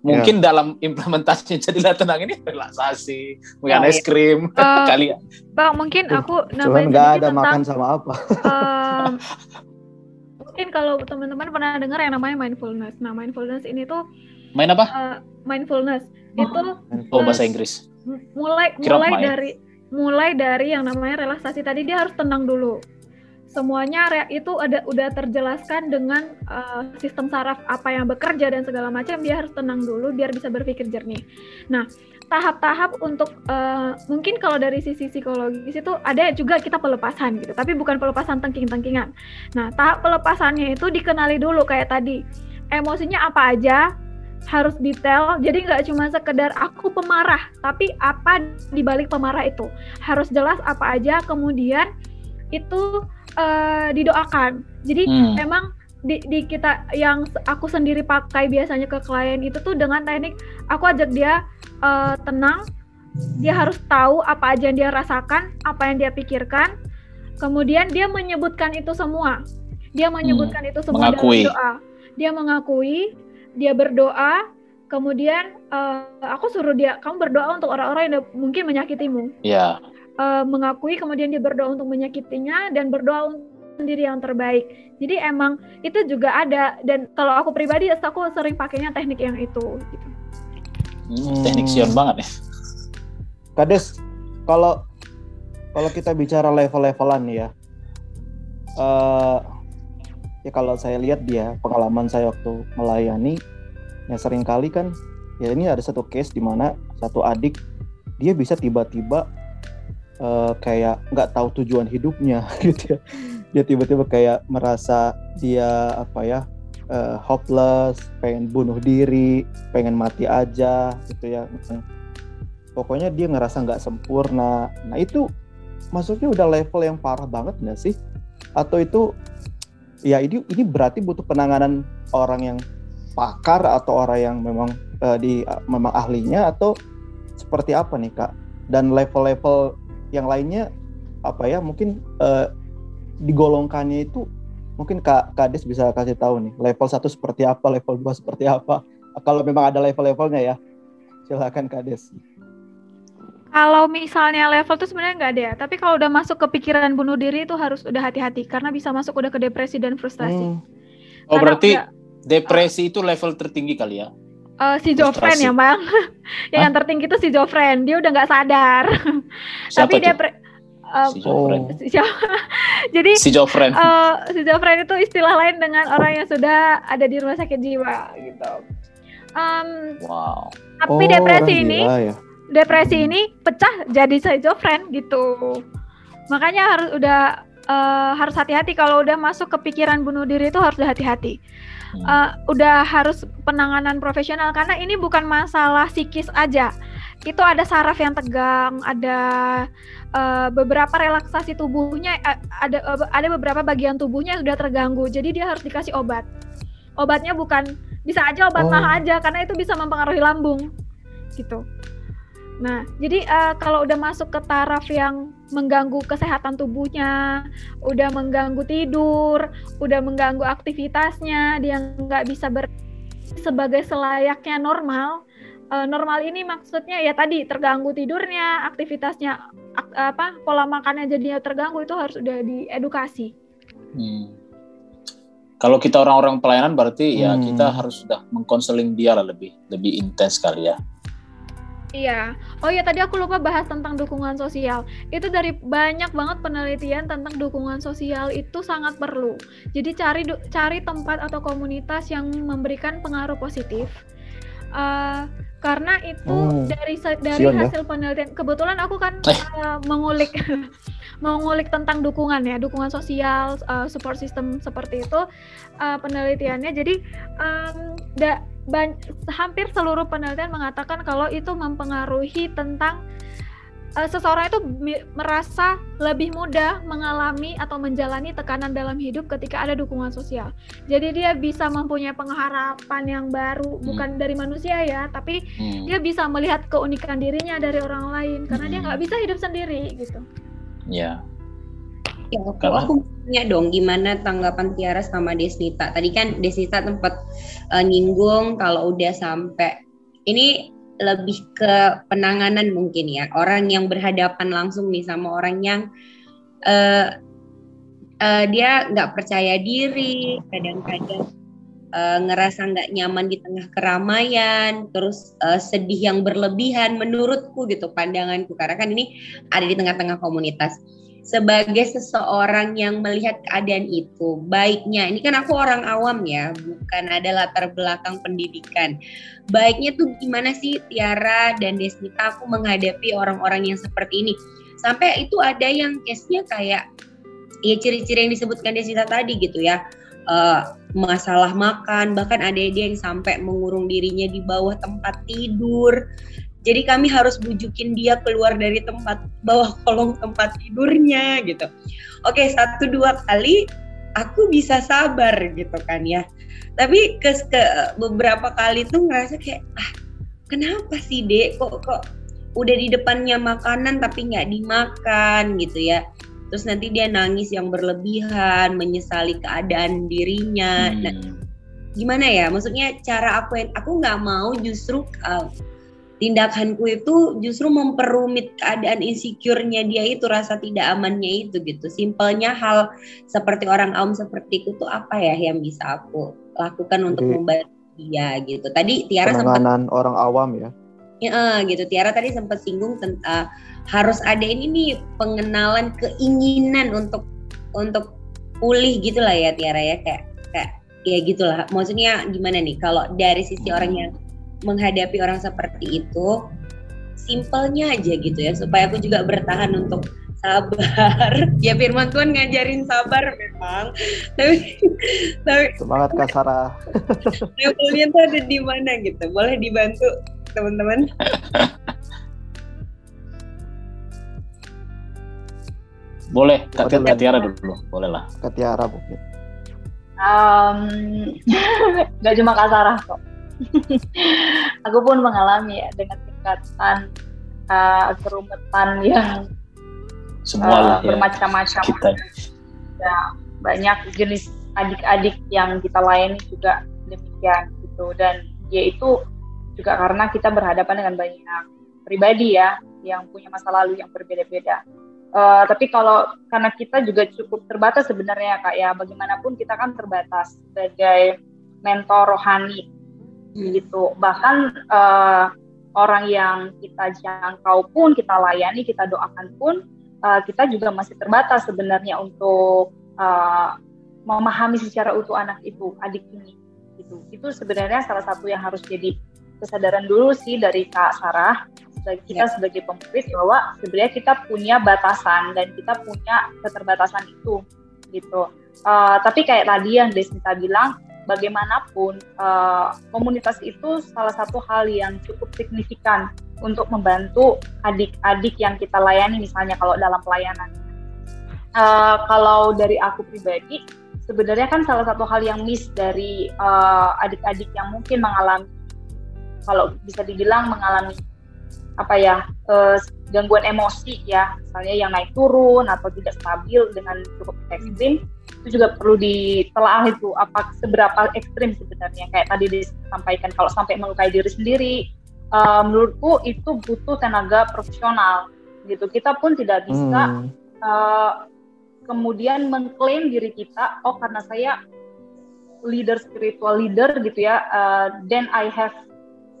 mungkin yeah. dalam implementasinya jadilah tenang ini relaksasi makan es krim uh, kalian
bang mungkin aku
namanya nggak ada tentang, makan sama apa.
um, mungkin kalau teman-teman pernah dengar yang namanya mindfulness. Nah mindfulness ini tuh
main apa?
uh, mindfulness oh. itu
oh bahasa Inggris.
Mulai mulai dari mulai dari yang namanya relaksasi tadi dia harus tenang dulu semuanya itu ada udah terjelaskan dengan uh, sistem saraf apa yang bekerja dan segala macam dia harus tenang dulu biar bisa berpikir jernih. Nah tahap-tahap untuk uh, mungkin kalau dari sisi psikologis itu ada juga kita pelepasan gitu tapi bukan pelepasan tengking-tengkingan. Nah tahap pelepasannya itu dikenali dulu kayak tadi emosinya apa aja harus detail jadi nggak cuma sekedar aku pemarah tapi apa dibalik pemarah itu harus jelas apa aja kemudian itu uh, didoakan. Jadi hmm. emang di, di kita yang aku sendiri pakai biasanya ke klien itu tuh dengan teknik aku ajak dia uh, tenang, dia harus tahu apa aja yang dia rasakan, apa yang dia pikirkan, kemudian dia menyebutkan itu semua. Dia menyebutkan hmm. itu semua
mengakui.
dalam doa. Dia mengakui, dia berdoa, kemudian uh, aku suruh dia kamu berdoa untuk orang-orang yang mungkin menyakitimu.
Iya.
Uh, mengakui kemudian dia berdoa untuk menyakitinya dan berdoa untuk sendiri yang terbaik. Jadi emang itu juga ada dan kalau aku pribadi aku sering pakainya teknik yang itu gitu.
Hmm, teknik Sion banget ya.
Kades, kalau kalau kita bicara level-levelan ya, uh, ya kalau saya lihat dia pengalaman saya waktu melayani, ya sering kali kan, ya ini ada satu case di mana satu adik dia bisa tiba-tiba uh, kayak nggak tahu tujuan hidupnya gitu ya. Dia tiba-tiba kayak merasa dia apa ya uh, hopeless pengen bunuh diri pengen mati aja gitu ya. Pokoknya dia ngerasa nggak sempurna. Nah itu maksudnya udah level yang parah banget nggak sih? Atau itu ya ini ini berarti butuh penanganan orang yang pakar atau orang yang memang uh, di uh, memang ahlinya atau seperti apa nih kak? Dan level-level yang lainnya apa ya mungkin uh, digolongkannya itu mungkin kak Kades bisa kasih tahu nih level satu seperti apa level dua seperti apa kalau memang ada level-levelnya ya silakan Kades.
Kalau misalnya level tuh sebenarnya nggak ada ya, tapi kalau udah masuk ke pikiran bunuh diri itu harus udah hati-hati karena bisa masuk udah ke depresi dan frustasi. Hmm.
Oh karena berarti udah, depresi uh, itu level tertinggi kali ya?
Uh, si Jofren ya bang, yang, yang tertinggi itu si Jofren, dia udah nggak sadar.
Siapa tapi depresi Uh, si Jofren. Oh.
Jadi
si Jofren.
Uh, si Jofren itu istilah lain dengan orang yang sudah ada di rumah sakit jiwa gitu. Um, wow. Tapi oh, depresi ini, ya depresi ini pecah jadi schizofren gitu. Makanya harus udah uh, harus hati-hati kalau udah masuk ke pikiran bunuh diri itu harus hati-hati. Uh, udah harus penanganan profesional karena ini bukan masalah psikis aja. Itu ada saraf yang tegang, ada uh, beberapa relaksasi tubuhnya, uh, ada uh, ada beberapa bagian tubuhnya sudah terganggu. Jadi dia harus dikasih obat. Obatnya bukan bisa aja obat oh. mah aja karena itu bisa mempengaruhi lambung gitu. Nah, jadi uh, kalau udah masuk ke taraf yang mengganggu kesehatan tubuhnya, udah mengganggu tidur, udah mengganggu aktivitasnya, dia nggak bisa ber sebagai selayaknya normal. Uh, normal ini maksudnya ya tadi terganggu tidurnya, aktivitasnya, ak apa pola makannya jadinya terganggu itu harus udah diedukasi. Hmm.
Kalau kita orang-orang pelayanan berarti ya hmm. ya kita harus sudah mengkonseling dia lah lebih lebih intens kali ya.
Iya. Oh iya tadi aku lupa bahas tentang dukungan sosial. Itu dari banyak banget penelitian tentang dukungan sosial itu sangat perlu. Jadi cari cari tempat atau komunitas yang memberikan pengaruh positif. Uh, karena itu oh, dari dari Sion, ya? hasil ya? penelitian kebetulan aku kan uh, mengulik mengulik tentang dukungan ya dukungan sosial uh, support system seperti itu uh, penelitiannya jadi um, da, hampir seluruh penelitian mengatakan kalau itu mempengaruhi tentang uh, seseorang itu merasa lebih mudah mengalami atau menjalani tekanan dalam hidup ketika ada dukungan sosial. Jadi dia bisa mempunyai pengharapan yang baru, hmm. bukan dari manusia ya, tapi hmm. dia bisa melihat keunikan dirinya dari orang lain karena hmm. dia nggak bisa hidup sendiri gitu.
Ya.
Ya, aku, aku tanya dong gimana tanggapan Tiara sama Desnita. Tadi kan Desnita tempat uh, nyinggung kalau udah sampai ini lebih ke penanganan mungkin ya orang yang berhadapan langsung nih sama orang yang uh, uh, dia nggak percaya diri kadang-kadang uh, ngerasa nggak nyaman di tengah keramaian terus uh, sedih yang berlebihan menurutku gitu pandanganku karena kan ini ada di tengah-tengah komunitas sebagai seseorang yang melihat keadaan itu baiknya. Ini kan aku orang awam ya bukan ada latar belakang pendidikan. Baiknya tuh gimana sih Tiara dan Desnita aku menghadapi orang-orang yang seperti ini? Sampai itu ada yang case-nya kayak ya ciri-ciri yang disebutkan Desnita tadi gitu ya. Uh, masalah makan bahkan ada dia yang sampai mengurung dirinya di bawah tempat tidur jadi kami harus bujukin dia keluar dari tempat bawah kolong tempat tidurnya gitu. Oke, satu dua kali aku bisa sabar gitu kan ya. Tapi ke, ke beberapa kali tuh ngerasa kayak ah kenapa sih dek kok kok udah di depannya makanan tapi nggak dimakan gitu ya. Terus nanti dia nangis yang berlebihan, menyesali keadaan dirinya. Nah, hmm. Nah, gimana ya? Maksudnya cara aku aku nggak mau justru uh, tindakanku itu justru memperumit keadaan insecure-nya dia itu rasa tidak amannya itu gitu. Simpelnya hal seperti orang awam seperti itu tuh apa ya yang bisa aku lakukan untuk Jadi, membantu dia gitu. Tadi Tiara sempat
orang awam ya.
Ya, gitu. Tiara tadi sempat singgung tentang uh, harus ada ini nih pengenalan keinginan untuk untuk pulih gitulah ya Tiara ya kayak kayak ya gitulah. Maksudnya gimana nih kalau dari sisi orang yang menghadapi orang seperti itu simpelnya aja gitu ya supaya aku juga bertahan untuk sabar. Ya firman Tuhan ngajarin sabar memang. Tapi
tapi semangat Kak Sarah.
Levelnya tuh ada di mana gitu? Boleh dibantu teman-teman?
Boleh Kak Tiara dulu. Boleh lah.
Kak Tiara mungkin.
Um, gak cuma Kak Sarah kok
aku pun mengalami ya dengan tingkatan uh, kerumetan yang
semua uh,
ya, bermacam-macam. ya, banyak jenis adik-adik yang kita layani juga demikian gitu. Dan ya itu juga karena kita berhadapan dengan banyak pribadi ya yang punya masa lalu yang berbeda-beda. Uh, tapi kalau karena kita juga cukup terbatas sebenarnya kak ya. Bagaimanapun kita kan terbatas sebagai mentor rohani. Gitu bahkan uh, orang yang kita jangkau pun kita layani kita doakan pun uh, kita juga masih terbatas sebenarnya untuk uh, memahami secara utuh anak itu adik ini gitu itu sebenarnya salah satu yang harus jadi kesadaran dulu sih dari kak Sarah sebagai kita yeah. sebagai pemurid bahwa sebenarnya kita punya batasan dan kita punya keterbatasan itu gitu. Uh, tapi kayak tadi yang Desnita bilang, bagaimanapun uh, komunitas itu salah satu hal yang cukup signifikan untuk membantu adik-adik yang kita layani misalnya kalau dalam pelayanan. Uh, kalau dari aku pribadi, sebenarnya kan salah satu hal yang miss dari adik-adik uh, yang mungkin mengalami kalau bisa dibilang mengalami apa ya uh, gangguan emosi ya misalnya yang naik turun atau tidak stabil dengan cukup ekstrim itu juga perlu ditelaah itu apa seberapa ekstrim sebenarnya kayak tadi disampaikan kalau sampai melukai diri sendiri uh, menurutku itu butuh tenaga profesional gitu kita pun tidak bisa hmm. uh, kemudian mengklaim diri kita oh karena saya leader spiritual leader gitu ya uh, then I have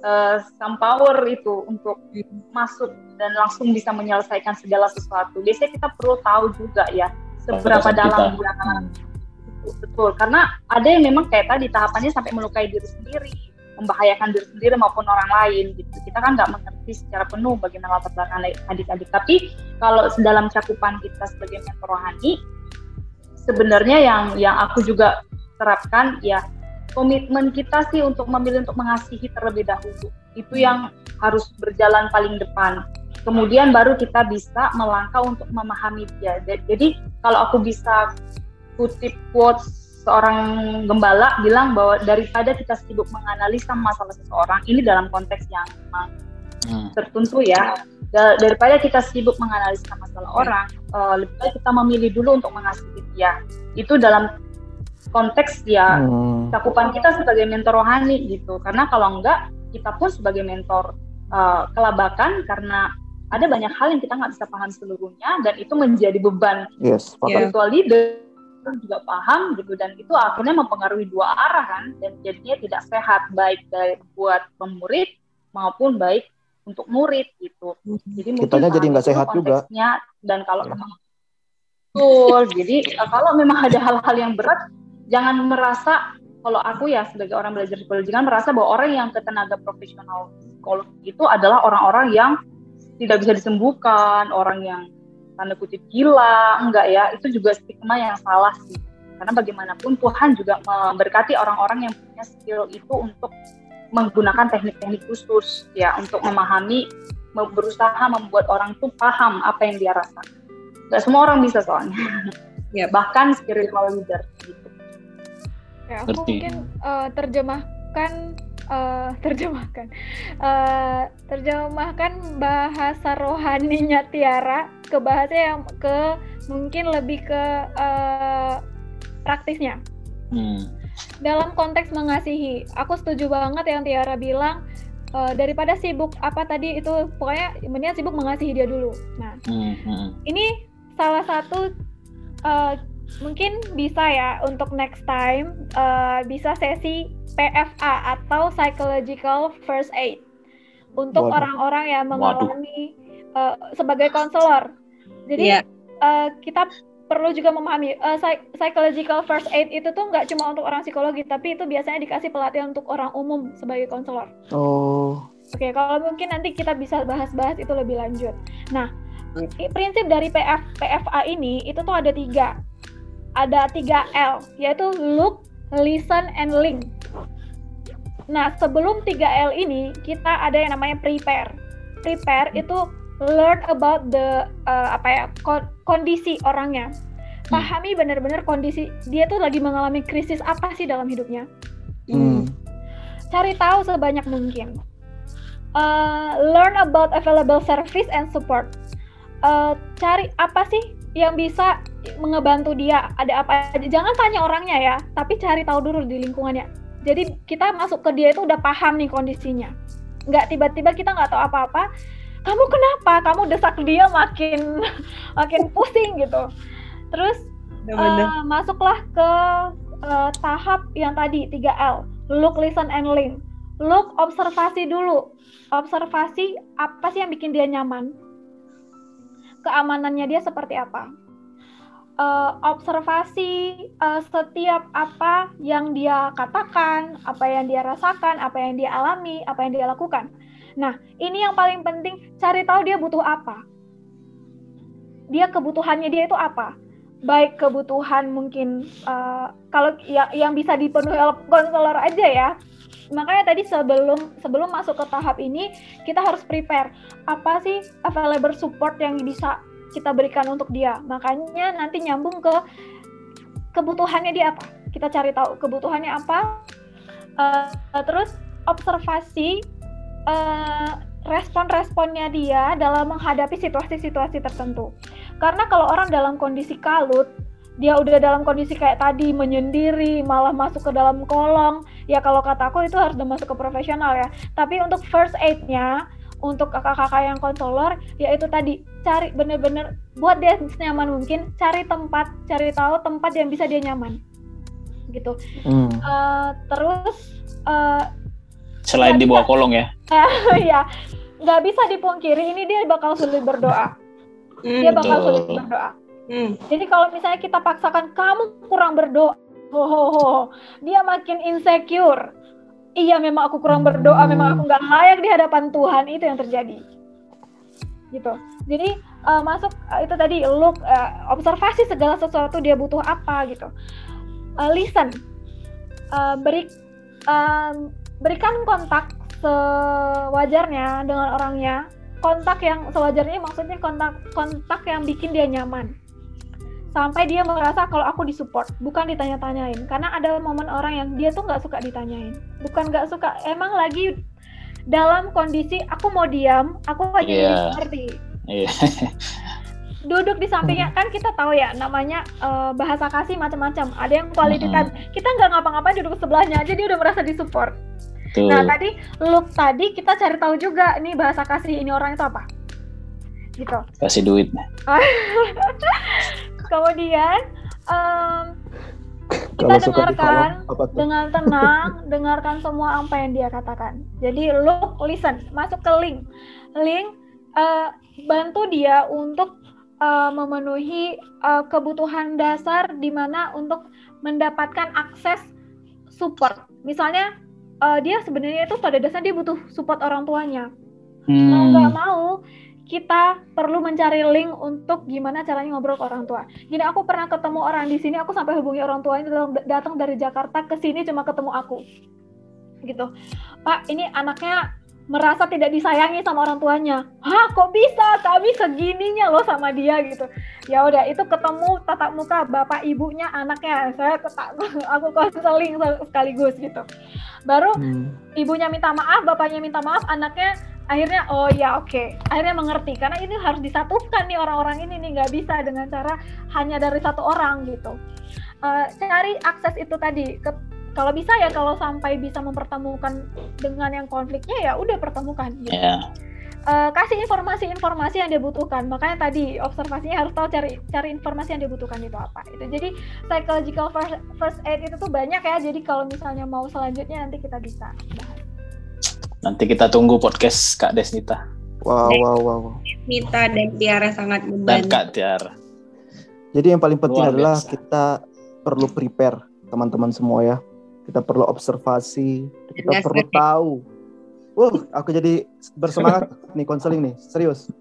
uh, some power itu untuk masuk dan langsung bisa menyelesaikan segala sesuatu. Biasanya kita perlu tahu juga ya seberapa dalam belakang betul karena ada yang memang kayak tadi tahapannya sampai melukai diri sendiri membahayakan diri sendiri maupun orang lain gitu. Kita kan nggak mengerti secara penuh bagaimana latar belakang adik-adik tapi kalau dalam cakupan kita sebagai mentor rohani sebenarnya yang yang aku juga terapkan ya komitmen kita sih untuk memilih untuk mengasihi terlebih dahulu. Itu yang harus berjalan paling depan. Kemudian baru kita bisa melangkah untuk memahami dia. Jadi kalau aku bisa kutip quotes seorang gembala bilang bahwa daripada kita sibuk menganalisa masalah seseorang, ini dalam konteks yang hmm. tertentu ya, daripada kita sibuk menganalisa masalah orang, uh, lebih baik kita memilih dulu untuk mengasihi dia. Itu dalam konteks ya hmm. cakupan kita sebagai mentor rohani gitu karena kalau enggak kita pun sebagai mentor uh, kelabakan karena ada banyak hal yang kita nggak bisa paham seluruhnya dan itu menjadi beban.
Yes,
spiritual leader juga paham gitu dan itu akhirnya mempengaruhi dua arah kan dan jadinya tidak sehat baik dari buat pemurid maupun baik untuk murid gitu.
Jadi kitanya jadi nggak sehat juga.
dan kalau ya. memang betul jadi kalau memang ada hal-hal yang berat jangan merasa kalau aku ya sebagai orang belajar psikologi jangan merasa bahwa orang yang ke tenaga profesional psikolog itu adalah orang-orang yang tidak bisa disembuhkan, orang yang tanda kutip gila, enggak ya, itu juga stigma yang salah sih. Karena bagaimanapun Tuhan juga memberkati orang-orang yang punya skill itu untuk menggunakan teknik-teknik khusus ya untuk memahami berusaha membuat orang tuh paham apa yang dia rasa. Gak semua orang bisa soalnya. ya bahkan spiritual leader gitu.
Oke, aku Ngerti. mungkin uh, terjemahkan uh, terjemahkan uh, terjemahkan bahasa rohaninya Tiara ke bahasa yang ke mungkin lebih ke uh, praktisnya. Hmm. Dalam konteks mengasihi, aku setuju banget yang Tiara bilang uh, daripada sibuk apa tadi itu pokoknya mendingan sibuk mengasihi dia dulu. Nah, hmm, hmm. ini salah satu uh, mungkin bisa ya untuk next time uh, bisa sesi PFA atau psychological first aid untuk orang-orang yang mengalami uh, sebagai konselor. Jadi yeah. Iya. uh, kita perlu juga memahami uh, psychological first aid itu tuh nggak cuma untuk orang psikologi, tapi itu biasanya dikasih pelatihan untuk orang umum sebagai konselor.
Oh.
Oke, okay, kalau mungkin nanti kita bisa bahas-bahas itu lebih lanjut. Nah, prinsip dari PF PFA ini itu tuh ada tiga ada tiga L yaitu look, listen, and link. Nah sebelum 3L ini kita ada yang namanya prepare. Prepare itu learn about the uh, apa ya kondisi orangnya. Hmm. Pahami benar-benar kondisi dia tuh lagi mengalami krisis apa sih dalam hidupnya. Hmm. cari tahu sebanyak mungkin. Uh, learn about available service and support. Uh, cari apa sih yang bisa mengebantu dia? Ada apa aja? Jangan tanya orangnya ya, tapi cari tahu dulu di lingkungannya. Jadi kita masuk ke dia itu udah paham nih kondisinya. Nggak tiba-tiba kita nggak tahu apa-apa, kamu kenapa kamu desak dia makin makin pusing gitu terus uh, masuklah ke uh, tahap yang tadi 3L look listen and link look observasi dulu observasi apa sih yang bikin dia nyaman keamanannya dia seperti apa uh, observasi uh, setiap apa yang dia katakan apa yang dia rasakan apa yang dia alami apa yang dia lakukan Nah, ini yang paling penting, cari tahu dia butuh apa. Dia kebutuhannya dia itu apa? Baik kebutuhan mungkin uh, kalau ya, yang bisa dipenuhi oleh konselor aja ya. Makanya tadi sebelum sebelum masuk ke tahap ini kita harus prepare apa sih available support yang bisa kita berikan untuk dia. Makanya nanti nyambung ke kebutuhannya dia apa. Kita cari tahu kebutuhannya apa. Uh, terus observasi uh, respon-responnya dia dalam menghadapi situasi-situasi tertentu. Karena kalau orang dalam kondisi kalut, dia udah dalam kondisi kayak tadi menyendiri, malah masuk ke dalam kolong, ya kalau kata aku itu harus udah masuk ke profesional ya. Tapi untuk first aid-nya, untuk kakak-kakak yang konselor, ya itu tadi cari bener-bener buat dia senyaman mungkin, cari tempat, cari tahu tempat yang bisa dia nyaman, gitu. Hmm. Uh, terus uh,
Selain di bawah kolong ya?
ya, nggak bisa dipungkiri ini dia bakal sulit berdoa. Hmm, dia bakal sulit berdoa. Hmm. Jadi kalau misalnya kita paksakan kamu kurang berdoa, ho, ho, ho, dia makin insecure. Iya, memang aku kurang berdoa, memang aku nggak layak di hadapan Tuhan itu yang terjadi. Gitu. Jadi uh, masuk uh, itu tadi look uh, observasi segala sesuatu dia butuh apa gitu. Uh, listen, uh, beri um, berikan kontak sewajarnya dengan orangnya kontak yang sewajarnya maksudnya kontak kontak yang bikin dia nyaman sampai dia merasa kalau aku disupport bukan ditanya-tanyain karena ada momen orang yang dia tuh nggak suka ditanyain bukan nggak suka emang lagi dalam kondisi aku mau diam aku aja yeah. ngerti yeah. duduk di sampingnya kan kita tahu ya namanya uh, bahasa kasih macam-macam ada yang quality time kita nggak ngapa-ngapain duduk sebelahnya aja dia udah merasa disupport Tuh. Nah tadi look tadi kita cari tahu juga nih bahasa kasih ini orang itu apa gitu.
Kasih duit.
Kemudian um, kita dengarkan dengan tenang, dengarkan semua apa yang dia katakan. Jadi look, listen, masuk ke link, link uh, bantu dia untuk uh, memenuhi uh, kebutuhan dasar di mana untuk mendapatkan akses support. Misalnya uh, dia sebenarnya itu pada dasarnya dia butuh support orang tuanya. Hmm. Mau nggak mau kita perlu mencari link untuk gimana caranya ngobrol ke orang tua. Gini aku pernah ketemu orang di sini, aku sampai hubungi orang tuanya datang dari Jakarta ke sini cuma ketemu aku. Gitu. Pak, ini anaknya merasa tidak disayangi sama orang tuanya. Hah, kok bisa? Kami segininya loh sama dia gitu. Ya udah, itu ketemu tatap muka bapak ibunya anaknya. Saya ketak, aku konseling sekaligus gitu. Baru hmm. ibunya minta maaf, bapaknya minta maaf, anaknya akhirnya oh ya oke okay. akhirnya mengerti karena ini harus disatukan nih orang-orang ini nih nggak bisa dengan cara hanya dari satu orang gitu uh, cari akses itu tadi ke kalau bisa ya kalau sampai bisa mempertemukan dengan yang konfliknya ya udah pertemukan gitu. Yeah. Iya. Uh, kasih informasi-informasi yang dia butuhkan. Makanya tadi observasinya harus tahu cari cari informasi yang dia butuhkan itu apa. Itu jadi psychological first, first aid itu tuh banyak ya. Jadi kalau misalnya mau selanjutnya nanti kita bisa bahas.
Nanti kita tunggu podcast Kak Desnita.
Wow, wow, wow.
Desnita dan Tiara sangat membantu. Dan
Kak Tiara.
Jadi yang paling penting Luar adalah biasa. kita perlu prepare teman-teman semua ya kita perlu observasi, kita perlu tahu. Wah, aku jadi bersemangat nih konseling nih, serius.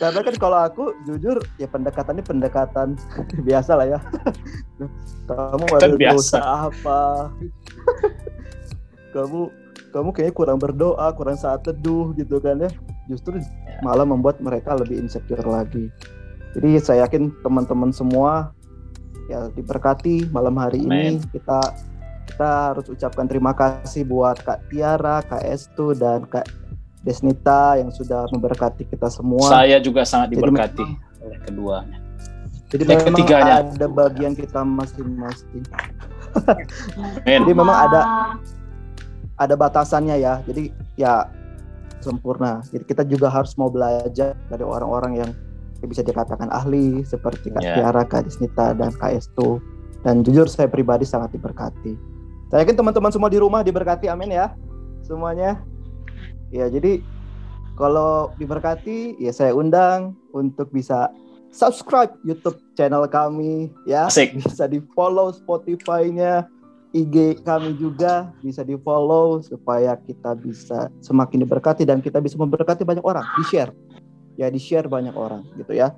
Karena kan kalau aku jujur ya pendekatannya pendekatan biasa lah ya. kamu ada dosa apa? Kamu kamu kayaknya kurang berdoa, kurang saat teduh gitu kan ya. Justru malah membuat mereka lebih insecure lagi. Jadi saya yakin teman-teman semua ya diberkati malam hari Amen. ini kita kita harus ucapkan terima kasih buat Kak Tiara, Kak Estu, dan Kak Desnita yang sudah memberkati kita semua.
Saya juga sangat diberkati Jadi, oleh keduanya.
Jadi memang ketiganya. ada bagian kita masing-masing. Jadi memang ada ada batasannya ya. Jadi ya sempurna. Jadi kita juga harus mau belajar dari orang-orang yang bisa dikatakan ahli seperti Kak yeah. Tiara, Kak Disnita, dan Kak Estu. Dan jujur saya pribadi sangat diberkati. Saya yakin teman-teman semua di rumah diberkati, amin ya semuanya. Ya jadi kalau diberkati ya saya undang untuk bisa subscribe YouTube channel kami ya.
Asik.
Bisa di follow Spotify-nya, IG kami juga bisa di follow supaya kita bisa semakin diberkati dan kita bisa memberkati banyak orang. Di share ya di share banyak orang gitu ya.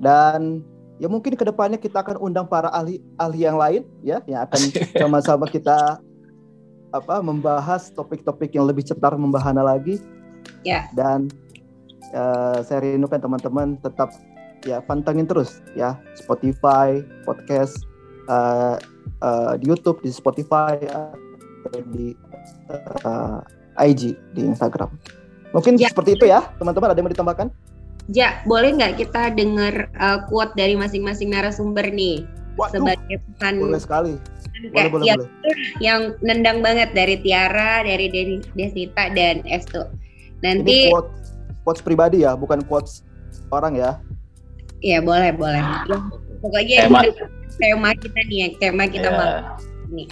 Dan ya mungkin ke depannya kita akan undang para ahli ahli yang lain ya yang akan sama-sama kita apa membahas topik-topik yang lebih cetar membahana lagi.
Ya.
Dan uh, saya rindukan teman-teman tetap ya pantengin terus ya Spotify podcast uh, uh, di YouTube di Spotify atau di uh, IG di Instagram mungkin ya. seperti itu ya teman-teman ada yang mau ditambahkan
Ja, boleh nggak kita dengar uh, quote dari masing-masing narasumber nih
Waduh, sebagai pesan? Boleh sekali.
Boleh, boleh, yang, boleh. Yang nendang banget dari Tiara, dari Desita dan Estu. Nanti
Ini quote, quotes pribadi ya, bukan quotes orang ya.
Iya boleh boleh. Ya, pokoknya tema. tema kita nih ya, tema kita yeah. malam ini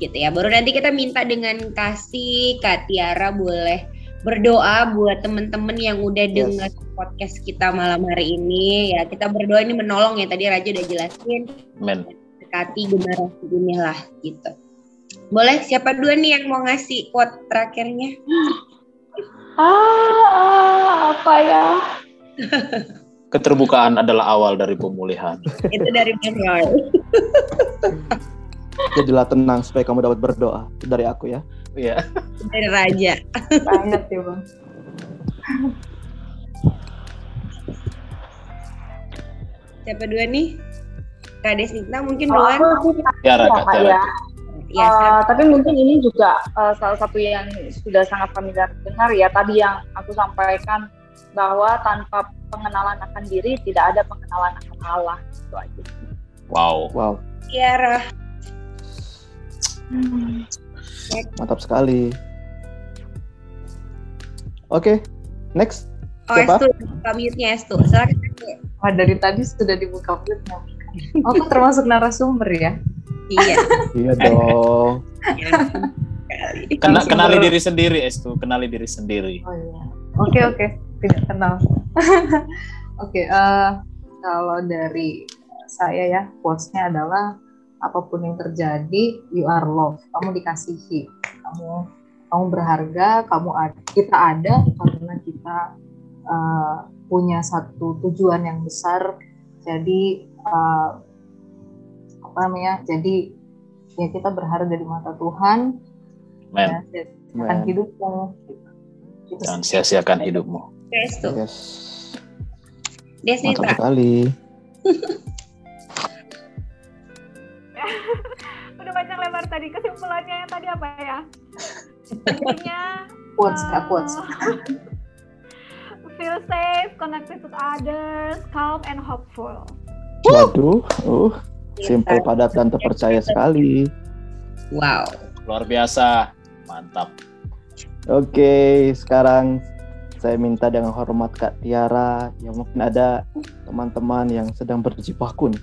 gitu ya. Baru nanti kita minta dengan kasih Kak Tiara boleh berdoa buat temen-temen yang udah yes. dengar podcast kita malam hari ini ya kita berdoa ini menolong ya tadi Raja udah jelasin
Men.
dekati generasi ini lah gitu boleh siapa dua nih yang mau ngasih quote terakhirnya
ah apa ya
keterbukaan adalah awal dari pemulihan
itu dari Mas
jadilah tenang supaya kamu dapat berdoa dari aku ya
Iya.
Dari raja.
Banget ya bang.
Siapa dua nih? Kak Desnita mungkin oh, duluan.
Ya, Raka,
ya. Ya, uh, tapi mungkin ini juga uh, salah satu yang sudah sangat familiar dengar ya tadi yang aku sampaikan bahwa tanpa pengenalan akan diri tidak ada pengenalan akan Allah itu aja.
Wow.
Wow.
Iya,
Hmm. Mantap sekali. Oke, okay, next.
Oh, Siapa? Estu, buka mute-nya. Silakan.
Oh, dari tadi sudah dibuka mute Oh, aku termasuk narasumber ya?
Iya.
iya dong.
Kena, kenali diri sendiri Estu, kenali diri sendiri.
Oh iya. Oke okay, oke, okay. Tidak kenal. oke, okay, uh, eh, kalau dari saya ya, quotes-nya adalah apa pun yang terjadi you are loved. Kamu dikasihi. Kamu kamu berharga kamu ada kita ada karena kita uh, punya satu tujuan yang besar. Jadi uh, apa namanya jadi ya kita berharga di mata Tuhan.
Ya,
akan hidupmu.
Gitu. jangan sia-siakan hidupmu
yes,
yes. Mantap sekali.
Udah banyak lebar tadi kesimpulannya yang tadi apa ya? Intinya
quotes uh, quotes.
feel safe connected with others calm and hopeful.
Waduh uh simple padat dan terpercaya sekali.
Wow.
Luar biasa. Mantap.
Oke sekarang saya minta dengan hormat Kak Tiara yang mungkin ada teman-teman yang sedang berjibaku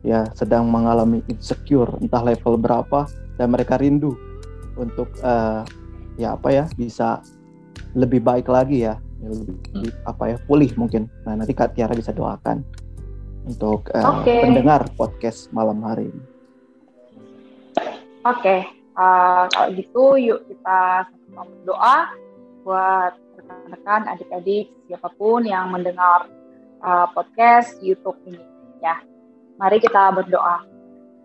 ya sedang mengalami insecure entah level berapa dan mereka rindu untuk uh, ya apa ya bisa lebih baik lagi ya lebih hmm. apa ya pulih mungkin nah nanti Kak Tiara bisa doakan untuk uh, okay. pendengar podcast malam hari ini.
Oke, okay. uh, kalau gitu yuk kita sama berdoa buat rekan-rekan, adik-adik, siapa pun yang mendengar uh, podcast YouTube ini ya. Mari kita berdoa.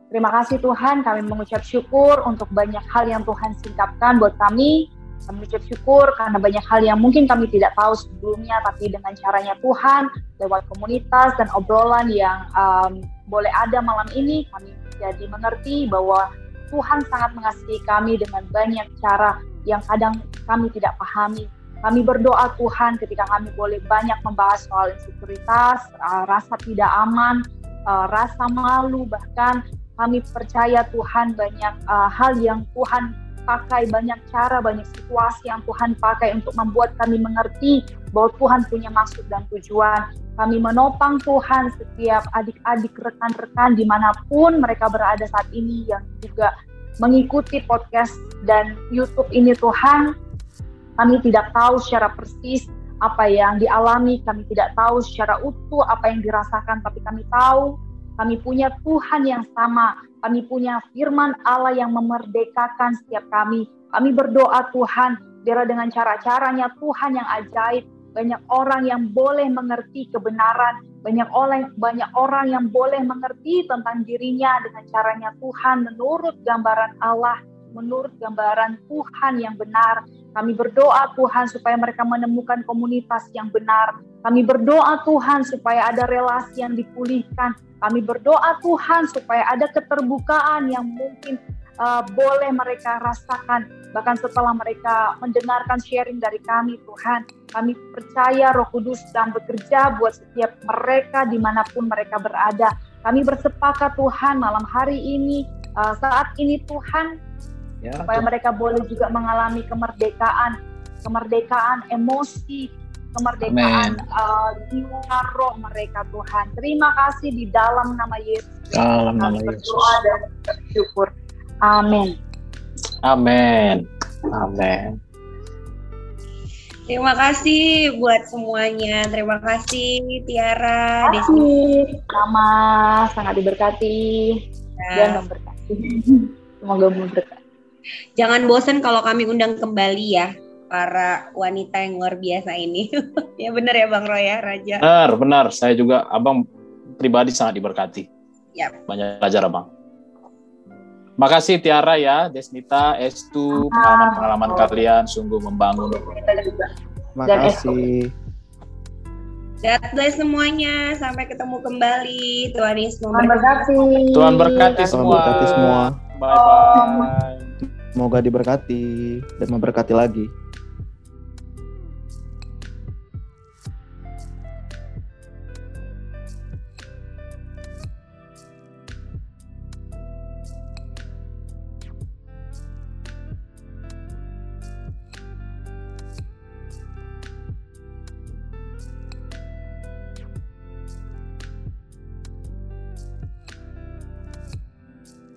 Terima kasih Tuhan, kami mengucap syukur untuk banyak hal yang Tuhan singkapkan buat kami. Kami mengucap syukur karena banyak hal yang mungkin kami tidak tahu sebelumnya, tapi dengan caranya Tuhan, lewat komunitas dan obrolan yang um, boleh ada malam ini, kami jadi mengerti bahwa
Tuhan sangat mengasihi kami dengan banyak cara yang kadang kami tidak pahami. Kami berdoa Tuhan ketika kami boleh banyak membahas soal insekuritas, uh, rasa tidak aman, uh, rasa malu, bahkan kami percaya Tuhan banyak uh, hal yang Tuhan pakai, banyak cara, banyak situasi yang Tuhan pakai untuk membuat kami mengerti bahwa Tuhan punya maksud dan tujuan. Kami menopang Tuhan setiap adik-adik rekan-rekan di mana pun mereka berada saat ini yang juga mengikuti podcast dan YouTube ini Tuhan kami tidak tahu secara persis apa yang dialami, kami tidak tahu secara utuh apa yang dirasakan, tapi kami tahu kami punya Tuhan yang sama, kami punya firman Allah yang memerdekakan setiap kami. Kami berdoa Tuhan, biar dengan cara-caranya Tuhan yang ajaib, banyak orang yang boleh mengerti kebenaran, banyak orang banyak orang yang boleh mengerti tentang dirinya dengan caranya Tuhan menurut gambaran Allah, menurut gambaran Tuhan yang benar. Kami berdoa Tuhan supaya mereka menemukan komunitas yang benar. Kami berdoa Tuhan supaya ada relasi yang dipulihkan. Kami berdoa Tuhan supaya ada keterbukaan yang mungkin uh, boleh mereka rasakan. Bahkan setelah mereka mendengarkan sharing dari kami Tuhan. Kami percaya roh kudus sedang bekerja buat setiap mereka di mana pun mereka berada. Kami bersepakat Tuhan malam hari ini, uh, saat ini Tuhan ya, supaya mereka boleh juga mengalami kemerdekaan, kemerdekaan emosi, kemerdekaan uh, jiwa roh mereka Tuhan. Terima kasih di dalam nama Yesus.
Dalam nama Yesus. Berdoa
dan bersyukur. Amin.
Amin. Amin.
Terima kasih buat semuanya. Terima kasih Tiara,
Desi. Sama sangat diberkati ya. dan memberkati. Semoga memberkati.
Jangan bosan kalau kami undang kembali ya para wanita yang luar biasa ini. ya benar ya Bang Roy ya, Raja.
Benar, benar. Saya juga Abang pribadi sangat diberkati.
Yep.
Banyak belajar Abang. Makasih Tiara ya, Desnita, Estu, pengalaman-pengalaman oh. kalian sungguh membangun.
Makasih.
God bless semuanya. Sampai ketemu kembali. Tuhan Yesus
memberkati.
Tuhan berkati semua. Tuhan berkati semua.
Bye bye. Semoga diberkati dan memberkati lagi.